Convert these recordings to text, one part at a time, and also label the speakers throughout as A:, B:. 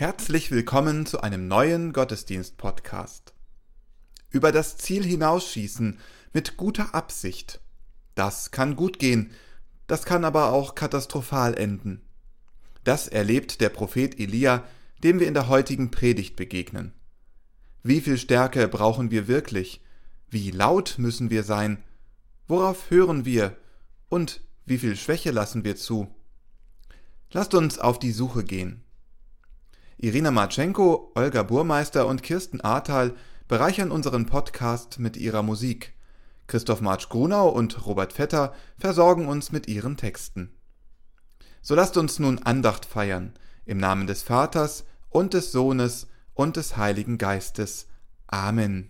A: Herzlich willkommen zu einem neuen Gottesdienst-Podcast. Über das Ziel hinausschießen mit guter Absicht. Das kann gut gehen, das kann aber auch katastrophal enden. Das erlebt der Prophet Elia, dem wir in der heutigen Predigt begegnen. Wie viel Stärke brauchen wir wirklich? Wie laut müssen wir sein? Worauf hören wir? Und wie viel Schwäche lassen wir zu? Lasst uns auf die Suche gehen. Irina Marchenko, Olga Burmeister und Kirsten Ahrtal bereichern unseren Podcast mit ihrer Musik. Christoph Marsch-Grunau und Robert Vetter versorgen uns mit ihren Texten. So lasst uns nun Andacht feiern, im Namen des Vaters und des Sohnes und des Heiligen Geistes. Amen.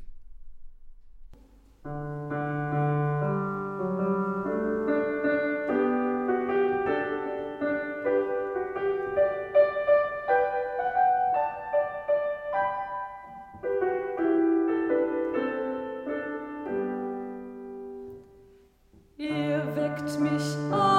A: trägt mich an.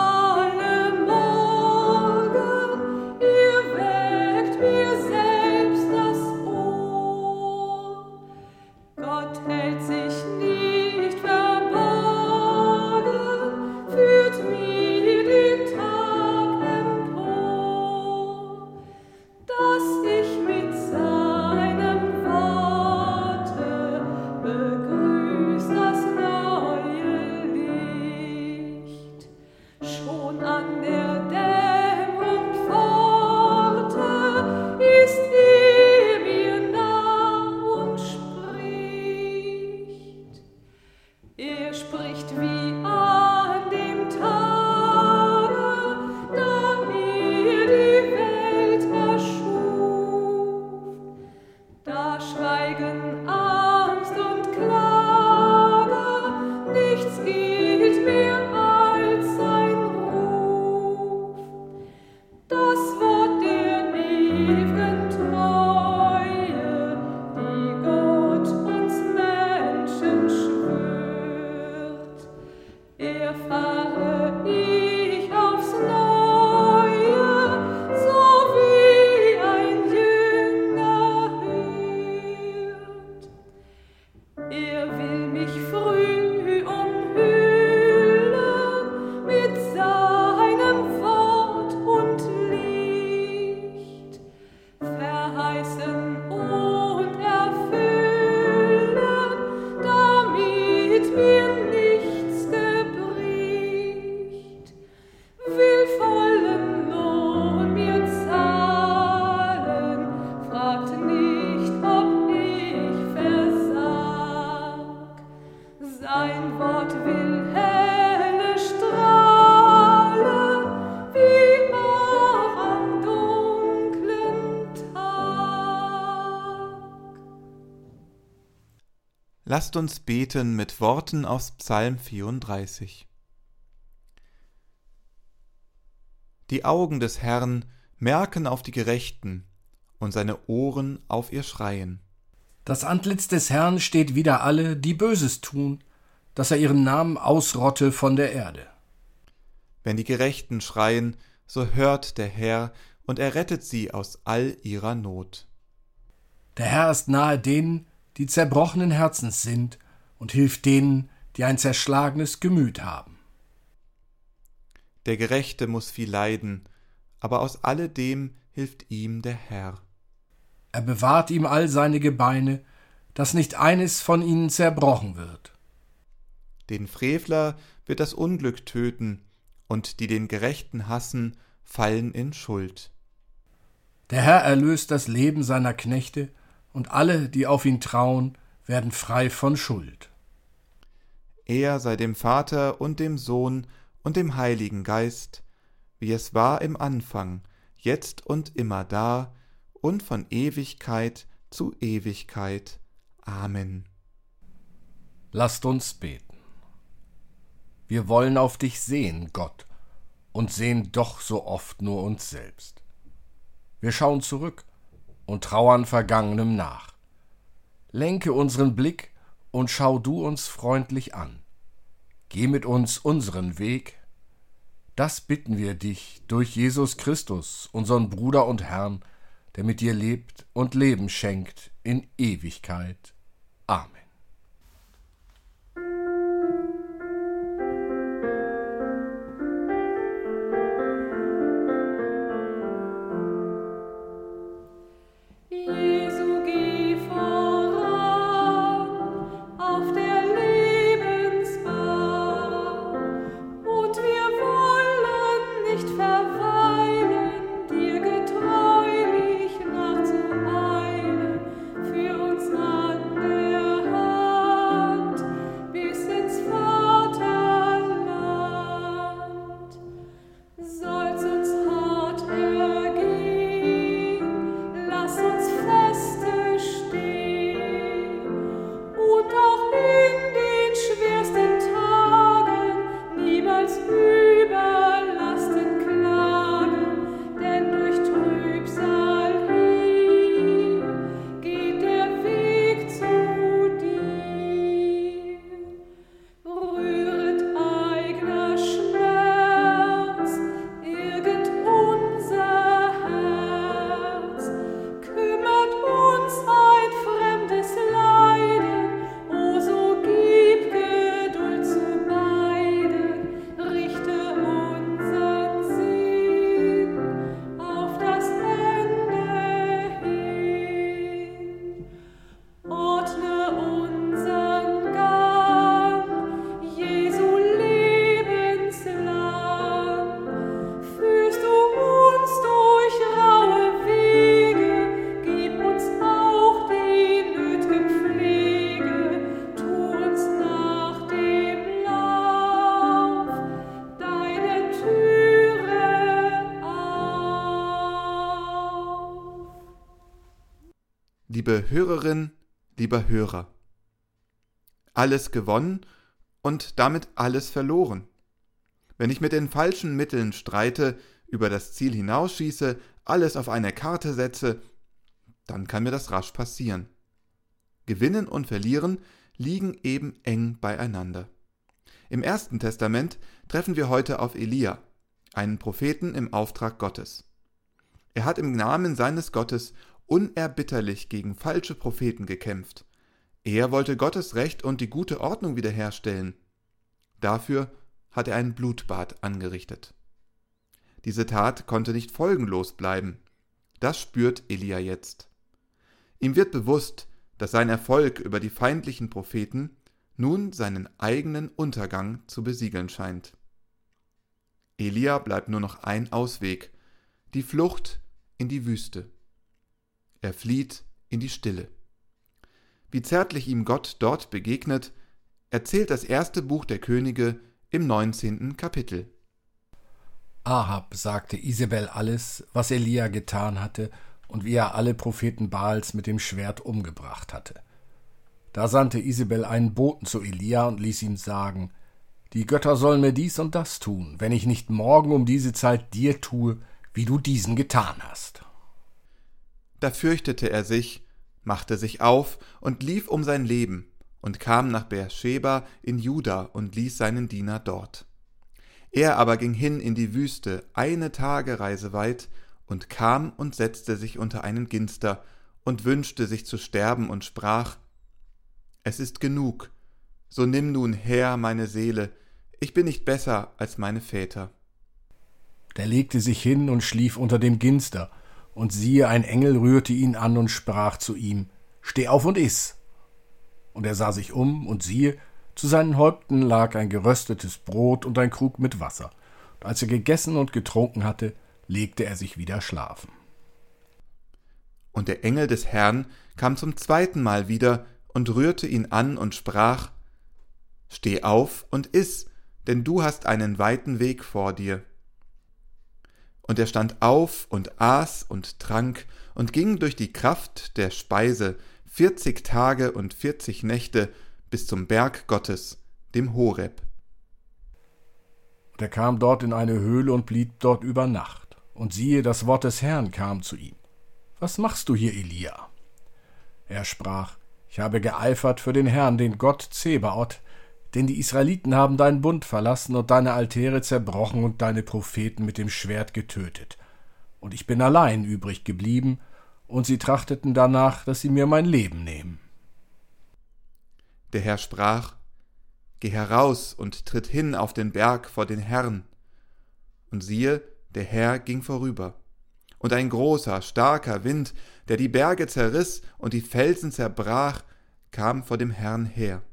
A: zeigen Lasst uns beten mit Worten aus Psalm 34. Die Augen des Herrn merken auf die Gerechten und seine Ohren auf ihr Schreien.
B: Das Antlitz des Herrn steht wider alle, die Böses tun, dass er ihren Namen ausrotte von der Erde.
A: Wenn die Gerechten schreien, so hört der Herr und er rettet sie aus all ihrer Not.
B: Der Herr ist nahe denen, die zerbrochenen Herzens sind, und hilft denen, die ein zerschlagenes Gemüt haben.
A: Der Gerechte muss viel leiden, aber aus alledem hilft ihm der Herr.
B: Er bewahrt ihm all seine Gebeine, dass nicht eines von ihnen zerbrochen wird.
A: Den Frevler wird das Unglück töten, und die den Gerechten hassen, fallen in Schuld.
B: Der Herr erlöst das Leben seiner Knechte, und alle, die auf ihn trauen, werden frei von Schuld.
A: Er sei dem Vater und dem Sohn und dem Heiligen Geist, wie es war im Anfang, jetzt und immer da und von Ewigkeit zu Ewigkeit. Amen.
B: Lasst uns beten. Wir wollen auf dich sehen, Gott, und sehen doch so oft nur uns selbst. Wir schauen zurück und trauern Vergangenem nach. Lenke unseren Blick und schau du uns freundlich an. Geh mit uns unseren Weg. Das bitten wir dich durch Jesus Christus, unseren Bruder und Herrn,
A: der mit dir lebt und Leben schenkt in Ewigkeit. Amen.
C: Liebe Hörerin, lieber Hörer, alles gewonnen und damit alles verloren. Wenn ich mit den falschen Mitteln streite, über das Ziel hinausschieße, alles auf eine Karte setze, dann kann mir das rasch passieren. Gewinnen und Verlieren liegen eben eng beieinander. Im Ersten Testament treffen wir heute auf Elia, einen Propheten im Auftrag Gottes. Er hat im Namen seines Gottes unerbitterlich gegen falsche Propheten gekämpft. Er wollte Gottes Recht und die gute Ordnung wiederherstellen. Dafür hat er ein Blutbad angerichtet. Diese Tat konnte nicht folgenlos bleiben. Das spürt Elia jetzt. Ihm wird bewusst, dass sein Erfolg über die feindlichen Propheten nun seinen eigenen Untergang zu besiegeln scheint. Elia bleibt nur noch ein Ausweg, die Flucht in die Wüste. Er flieht in die Stille. Wie zärtlich ihm Gott dort begegnet, erzählt das erste Buch der Könige im 19. Kapitel.
A: Ahab sagte Isabel alles, was Elia getan hatte und wie er alle Propheten Baals mit dem Schwert umgebracht hatte. Da sandte Isabel einen Boten zu Elia und ließ ihm sagen, die Götter sollen mir dies und das tun, wenn ich nicht morgen um diese Zeit dir tue, wie du diesen getan hast.
C: Da fürchtete er sich, machte sich auf und lief um sein Leben und kam nach Beersheba in Juda und ließ seinen Diener dort. Er aber ging hin in die Wüste, eine Tagereise weit, und kam und setzte sich unter einen Ginster und wünschte sich zu sterben und sprach Es ist genug, so nimm nun her meine Seele, ich bin nicht besser als meine Väter.
A: Der legte sich hin und schlief unter dem Ginster, und siehe, ein Engel rührte ihn an und sprach zu ihm, Steh auf und iss. Und er sah sich um, und siehe, zu seinen Häupten lag ein geröstetes Brot und ein Krug mit Wasser. Und als er gegessen und getrunken hatte, legte er sich wieder schlafen.
C: Und der Engel des Herrn kam zum zweiten Mal wieder und rührte ihn an und sprach, Steh auf und iss, denn du hast einen weiten Weg vor dir. Und er stand auf und aß und trank und ging durch die Kraft der Speise vierzig Tage und vierzig Nächte bis zum Berg Gottes, dem Horeb.
A: Und er kam dort in eine Höhle und blieb dort über Nacht. Und siehe, das Wort des Herrn kam zu ihm. Was machst du hier, Elia? Er sprach, ich habe geeifert für den Herrn, den Gott Zebaoth, denn die Israeliten haben deinen Bund verlassen und deine Altäre zerbrochen und deine Propheten mit dem Schwert getötet. Und ich bin allein übrig geblieben
B: und sie trachteten danach, dass sie mir mein Leben nehmen.
C: Der Herr sprach, Geh heraus und tritt hin auf den Berg vor den Herrn. Und siehe, der Herr ging vorüber. Und ein großer, starker Wind, der die Berge zerriss und die Felsen zerbrach, kam vor dem Herrn her.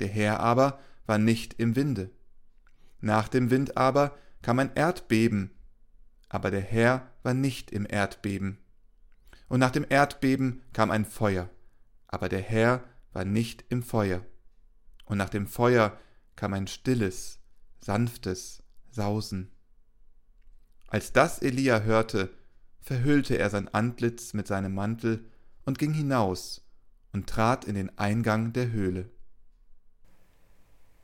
C: Der Herr aber war nicht im Winde. Nach dem Wind aber kam ein Erdbeben, aber der Herr war nicht im Erdbeben. Und nach dem Erdbeben kam ein Feuer, aber der Herr war nicht im Feuer und nach dem Feuer kam ein stilles, sanftes Sausen. Als das Elia hörte, verhüllte er sein Antlitz mit seinem Mantel und ging hinaus und trat in den Eingang der Höhle.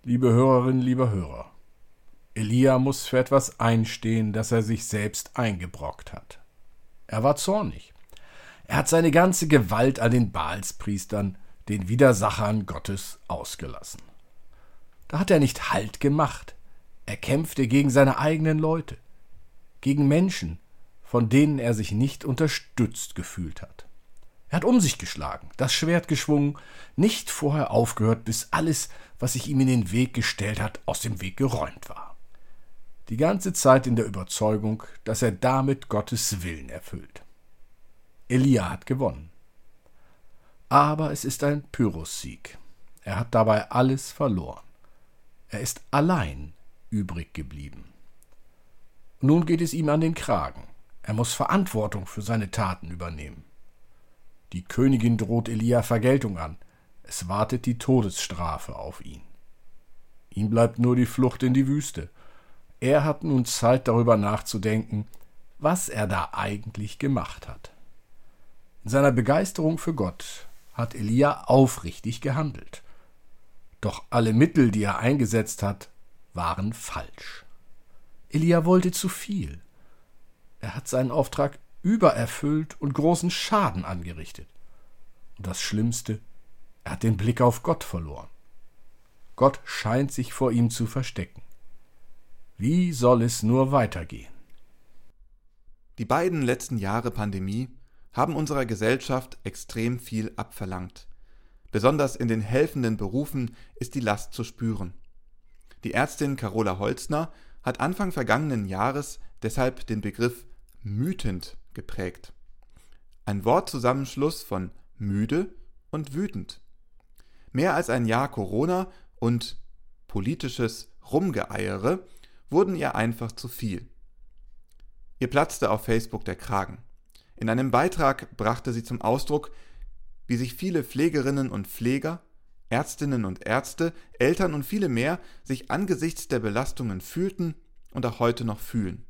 B: Liebe Hörerinnen, lieber Hörer, Elia muss für etwas einstehen, das er sich selbst eingebrockt hat. Er war zornig. Er hat seine ganze Gewalt an den Baalspriestern den Widersachern Gottes ausgelassen. Da hat er nicht Halt gemacht. Er kämpfte gegen seine eigenen Leute, gegen Menschen, von denen er sich nicht unterstützt gefühlt hat. Er hat um sich geschlagen, das Schwert geschwungen, nicht vorher aufgehört, bis alles, was sich ihm in den Weg gestellt hat, aus dem Weg geräumt war. Die ganze Zeit in der Überzeugung, dass er damit Gottes Willen erfüllt. Elia hat gewonnen aber es ist ein Pyrrhus-Sieg. Er hat dabei alles verloren. Er ist allein übrig geblieben. Nun geht es ihm an den Kragen. Er muss Verantwortung für seine Taten übernehmen. Die Königin droht Elia Vergeltung an. Es wartet die Todesstrafe auf ihn. Ihm bleibt nur die Flucht in die Wüste. Er hat nun Zeit darüber nachzudenken, was er da eigentlich gemacht hat. In seiner Begeisterung für Gott hat Elia aufrichtig gehandelt. Doch alle Mittel, die er eingesetzt hat, waren falsch. Elia wollte zu viel. Er hat seinen Auftrag übererfüllt und großen Schaden angerichtet. Und das Schlimmste, er hat den Blick auf Gott verloren. Gott scheint sich vor ihm zu verstecken. Wie soll es nur weitergehen?
C: Die beiden letzten Jahre Pandemie haben unserer Gesellschaft extrem viel abverlangt. Besonders in den helfenden Berufen ist die Last zu spüren. Die Ärztin Carola Holzner hat Anfang vergangenen Jahres deshalb den Begriff mütend geprägt. Ein Wortzusammenschluss von müde und wütend. Mehr als ein Jahr Corona und politisches Rumgeeiere wurden ihr einfach zu viel. Ihr platzte auf Facebook der Kragen. In einem Beitrag brachte sie zum Ausdruck, wie sich viele Pflegerinnen und Pfleger, Ärztinnen und Ärzte, Eltern und viele mehr sich angesichts der Belastungen fühlten und auch heute noch fühlen.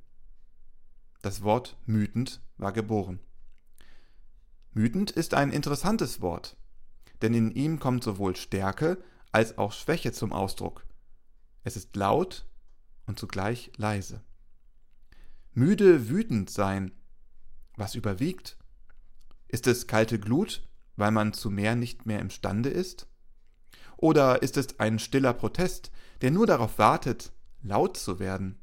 C: Das Wort mütend war geboren. Mütend ist ein interessantes Wort, denn in ihm kommt sowohl Stärke als auch Schwäche zum Ausdruck. Es ist laut und zugleich leise. Müde wütend sein was überwiegt? Ist es kalte Glut, weil man zu mehr nicht mehr imstande ist? Oder ist es ein stiller Protest, der nur darauf wartet, laut zu werden?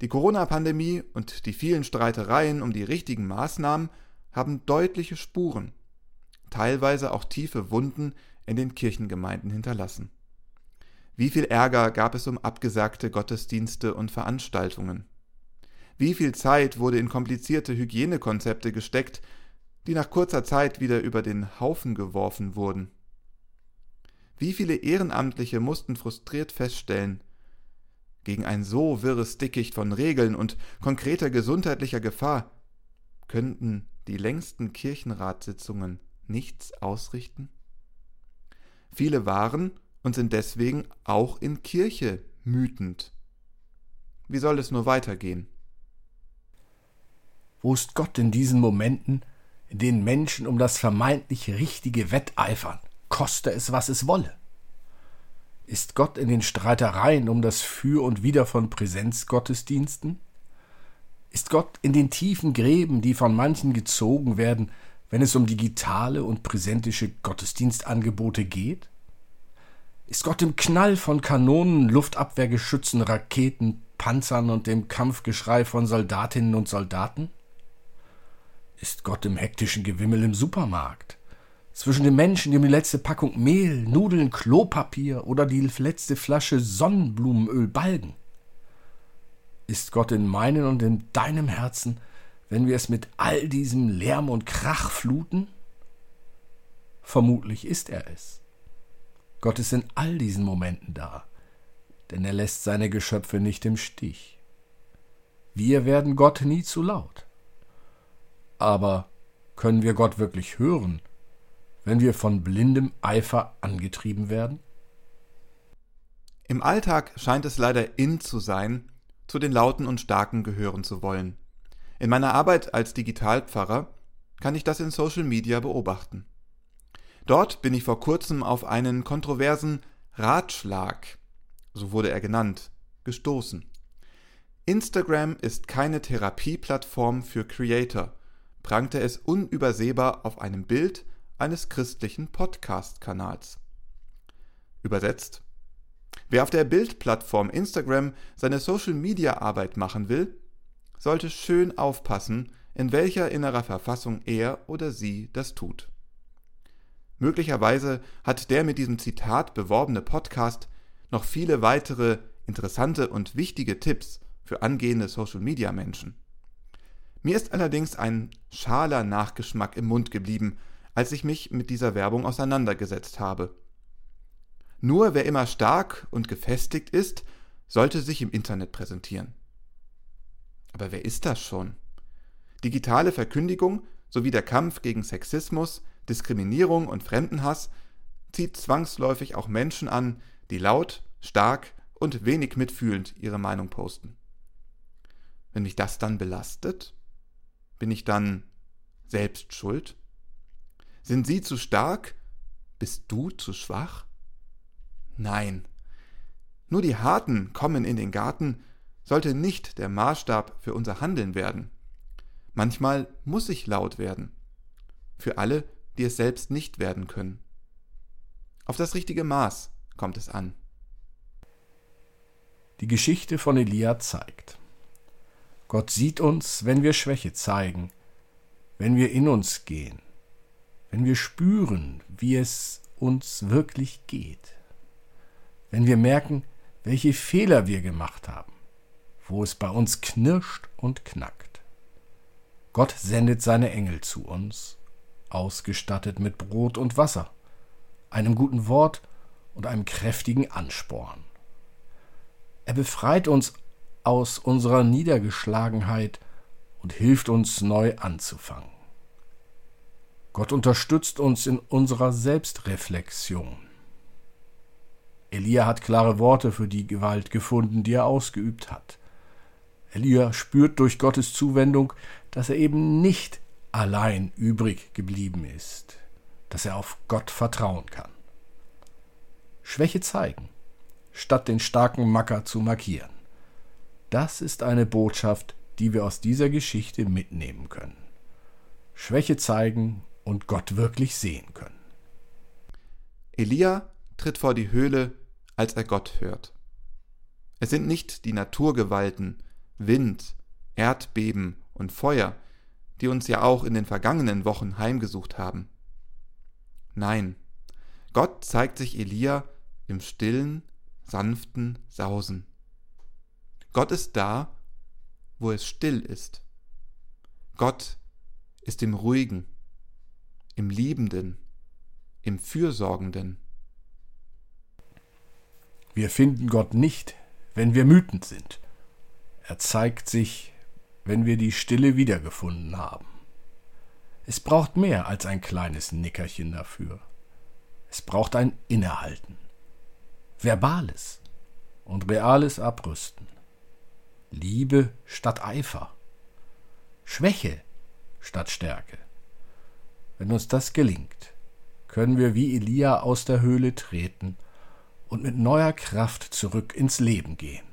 C: Die Corona-Pandemie und die vielen Streitereien um die richtigen Maßnahmen haben deutliche Spuren, teilweise auch tiefe Wunden in den Kirchengemeinden hinterlassen. Wie viel Ärger gab es um abgesagte Gottesdienste und Veranstaltungen? Wie viel Zeit wurde in komplizierte Hygienekonzepte gesteckt, die nach kurzer Zeit wieder über den Haufen geworfen wurden? Wie viele Ehrenamtliche mussten frustriert feststellen, gegen ein so wirres Dickicht von Regeln und konkreter gesundheitlicher Gefahr könnten die längsten Kirchenratssitzungen nichts ausrichten? Viele waren und sind deswegen auch in Kirche mütend. Wie soll es nur weitergehen?
B: Wo ist Gott in diesen Momenten, in denen Menschen um das vermeintlich Richtige wetteifern, koste es, was es wolle? Ist Gott in den Streitereien um das Für und Wider von Präsenzgottesdiensten? Ist Gott in den tiefen Gräben, die von manchen gezogen werden, wenn es um digitale und präsentische Gottesdienstangebote geht? Ist Gott im Knall von Kanonen, Luftabwehrgeschützen, Raketen, Panzern und dem Kampfgeschrei von Soldatinnen und Soldaten? Ist Gott im hektischen Gewimmel im Supermarkt? Zwischen den Menschen, die um die letzte Packung Mehl, Nudeln, Klopapier oder die letzte Flasche Sonnenblumenöl balgen? Ist Gott in meinem und in deinem Herzen, wenn wir es mit all diesem Lärm und Krach fluten? Vermutlich ist er es. Gott ist in all diesen Momenten da, denn er lässt seine Geschöpfe nicht im Stich. Wir werden Gott nie zu laut. Aber können wir Gott wirklich hören, wenn wir von blindem Eifer angetrieben werden?
C: Im Alltag scheint es leider in zu sein, zu den Lauten und Starken gehören zu wollen. In meiner Arbeit als Digitalpfarrer kann ich das in Social Media beobachten. Dort bin ich vor kurzem auf einen kontroversen Ratschlag, so wurde er genannt, gestoßen. Instagram ist keine Therapieplattform für Creator, prangte es unübersehbar auf einem Bild eines christlichen Podcast-Kanals. Übersetzt Wer auf der Bildplattform Instagram seine Social-Media-Arbeit machen will, sollte schön aufpassen, in welcher innerer Verfassung er oder sie das tut. Möglicherweise hat der mit diesem Zitat beworbene Podcast noch viele weitere interessante und wichtige Tipps für angehende Social-Media-Menschen. Mir ist allerdings ein schaler Nachgeschmack im Mund geblieben, als ich mich mit dieser Werbung auseinandergesetzt habe. Nur wer immer stark und gefestigt ist, sollte sich im Internet präsentieren. Aber wer ist das schon? Digitale Verkündigung sowie der Kampf gegen Sexismus, Diskriminierung und Fremdenhass zieht zwangsläufig auch Menschen an, die laut, stark und wenig mitfühlend ihre Meinung posten. Wenn mich das dann belastet, bin ich dann selbst schuld? Sind Sie zu stark? Bist du zu schwach? Nein. Nur die Harten kommen in den Garten sollte nicht der Maßstab für unser Handeln werden. Manchmal muss ich laut werden. Für alle, die es selbst nicht werden können. Auf das richtige Maß kommt es an.
B: Die Geschichte von Elia zeigt. Gott sieht uns, wenn wir Schwäche zeigen, wenn wir in uns gehen, wenn wir spüren, wie es uns wirklich geht wenn wir merken, welche Fehler wir gemacht haben, wo es bei uns knirscht und knackt. Gott sendet seine Engel zu uns, ausgestattet mit Brot und Wasser, einem guten Wort und einem kräftigen Ansporn. Er befreit uns aus unserer Niedergeschlagenheit und hilft uns neu anzufangen. Gott unterstützt uns in unserer Selbstreflexion. Elia hat klare Worte für die Gewalt gefunden, die er ausgeübt hat. Elia spürt durch Gottes Zuwendung, dass er eben nicht allein übrig geblieben ist, dass er auf Gott vertrauen kann. Schwäche zeigen, statt den starken Macker zu markieren. Das ist eine Botschaft, die wir aus dieser Geschichte mitnehmen können. Schwäche zeigen und Gott wirklich sehen können.
C: Elia tritt vor die Höhle, als er Gott hört. Es sind nicht die Naturgewalten, Wind, Erdbeben und Feuer, die uns ja auch in den vergangenen Wochen heimgesucht haben. Nein, Gott zeigt sich Elia im stillen, sanften Sausen. Gott ist da, wo es still ist. Gott ist im Ruhigen, im Liebenden, im Fürsorgenden.
B: Wir finden Gott nicht, wenn wir wütend sind. Er zeigt sich, wenn wir die Stille wiedergefunden haben. Es braucht mehr als ein kleines Nickerchen dafür. Es braucht ein Innehalten. Verbales und reales Abrüsten. Liebe statt Eifer. Schwäche statt Stärke. Wenn uns das gelingt, können wir wie Elia aus der Höhle treten und mit neuer Kraft zurück ins Leben gehen.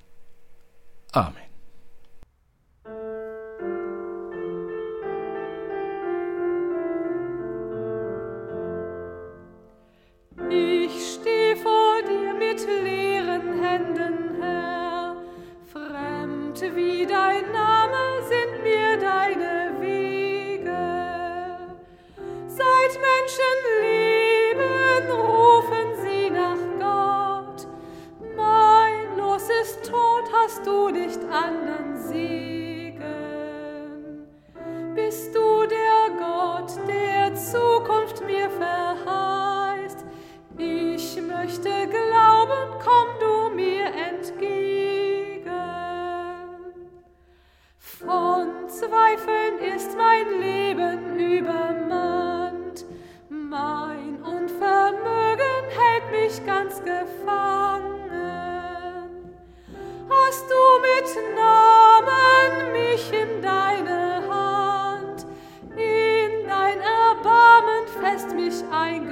B: Amen.
A: Hast du nicht anderen Segen.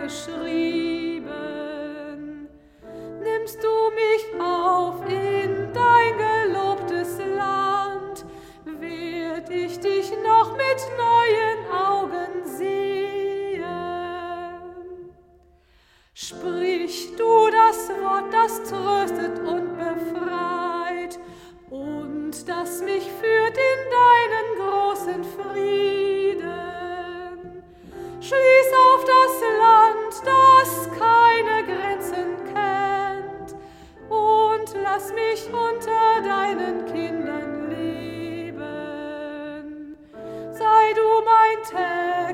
A: Eingeschrieben? Nimmst du mich auf in dein gelobtes Land, werd ich dich noch mit neuen Augen sehen. Sprich du das Wort, das tröstet und befreit mich unter deinen Kindern leben. Sei du mein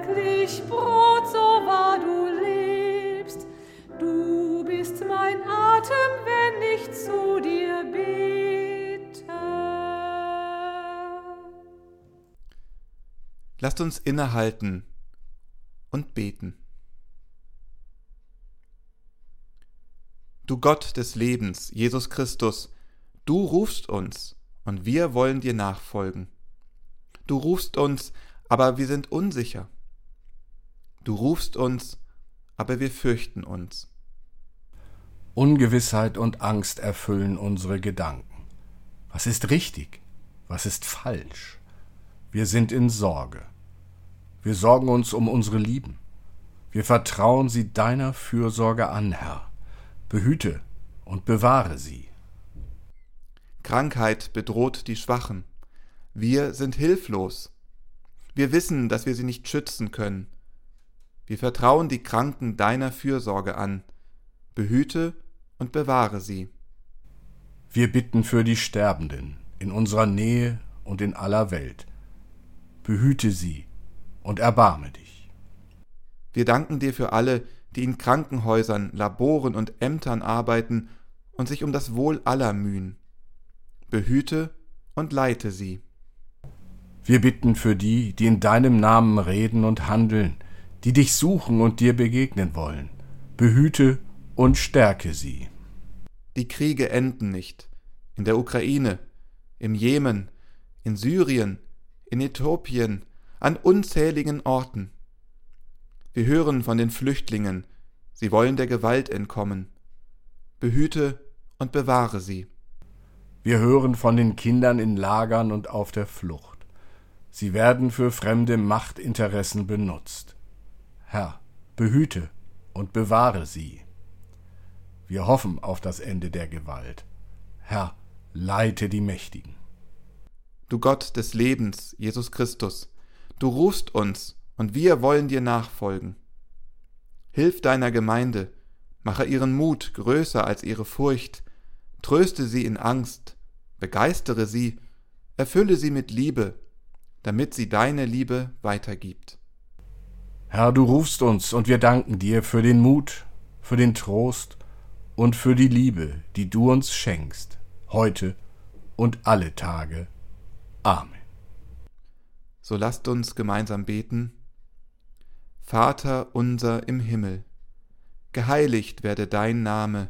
A: täglich Brot, so wahr du lebst. Du bist mein Atem, wenn ich zu dir bete.
C: Lasst uns innehalten und beten. Du Gott des Lebens, Jesus Christus, du rufst uns und wir wollen dir nachfolgen. Du rufst uns, aber wir sind unsicher. Du rufst uns, aber wir fürchten uns.
B: Ungewissheit und Angst erfüllen unsere Gedanken. Was ist richtig? Was ist falsch? Wir sind in Sorge. Wir sorgen uns um unsere Lieben. Wir vertrauen sie deiner Fürsorge an, Herr. Behüte und bewahre sie.
C: Krankheit bedroht die Schwachen. Wir sind hilflos. Wir wissen, dass wir sie nicht schützen können. Wir vertrauen die Kranken deiner Fürsorge an. Behüte und bewahre sie.
B: Wir bitten für die Sterbenden in unserer Nähe und in aller Welt. Behüte sie und erbarme dich.
C: Wir danken dir für alle, die in Krankenhäusern, Laboren und Ämtern arbeiten und sich um das Wohl aller mühen. Behüte und leite sie.
B: Wir bitten für die, die in deinem Namen reden und handeln, die dich suchen und dir begegnen wollen. Behüte und stärke sie.
C: Die Kriege enden nicht. In der Ukraine, im Jemen, in Syrien, in Äthiopien, an unzähligen Orten. Wir hören von den Flüchtlingen, sie wollen der Gewalt entkommen. Behüte und bewahre sie.
B: Wir hören von den Kindern in Lagern und auf der Flucht. Sie werden für fremde Machtinteressen benutzt. Herr, behüte und bewahre sie. Wir hoffen auf das Ende der Gewalt. Herr, leite die Mächtigen.
C: Du Gott des Lebens, Jesus Christus, du rufst uns, und wir wollen dir nachfolgen. Hilf deiner Gemeinde, mache ihren Mut größer als ihre Furcht, tröste sie in Angst, begeistere sie, erfülle sie mit Liebe, damit sie deine Liebe weitergibt.
B: Herr, du rufst uns, und wir danken dir für den Mut, für den Trost und für die Liebe, die du uns schenkst, heute und alle Tage. Amen.
C: So lasst uns gemeinsam beten. Vater unser im Himmel, geheiligt werde dein Name,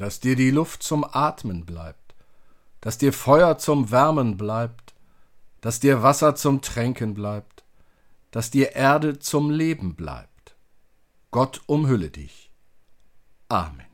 B: dass dir die Luft zum Atmen bleibt, dass dir Feuer zum Wärmen bleibt, dass dir Wasser zum Tränken bleibt, dass dir Erde zum Leben bleibt, Gott umhülle dich. Amen.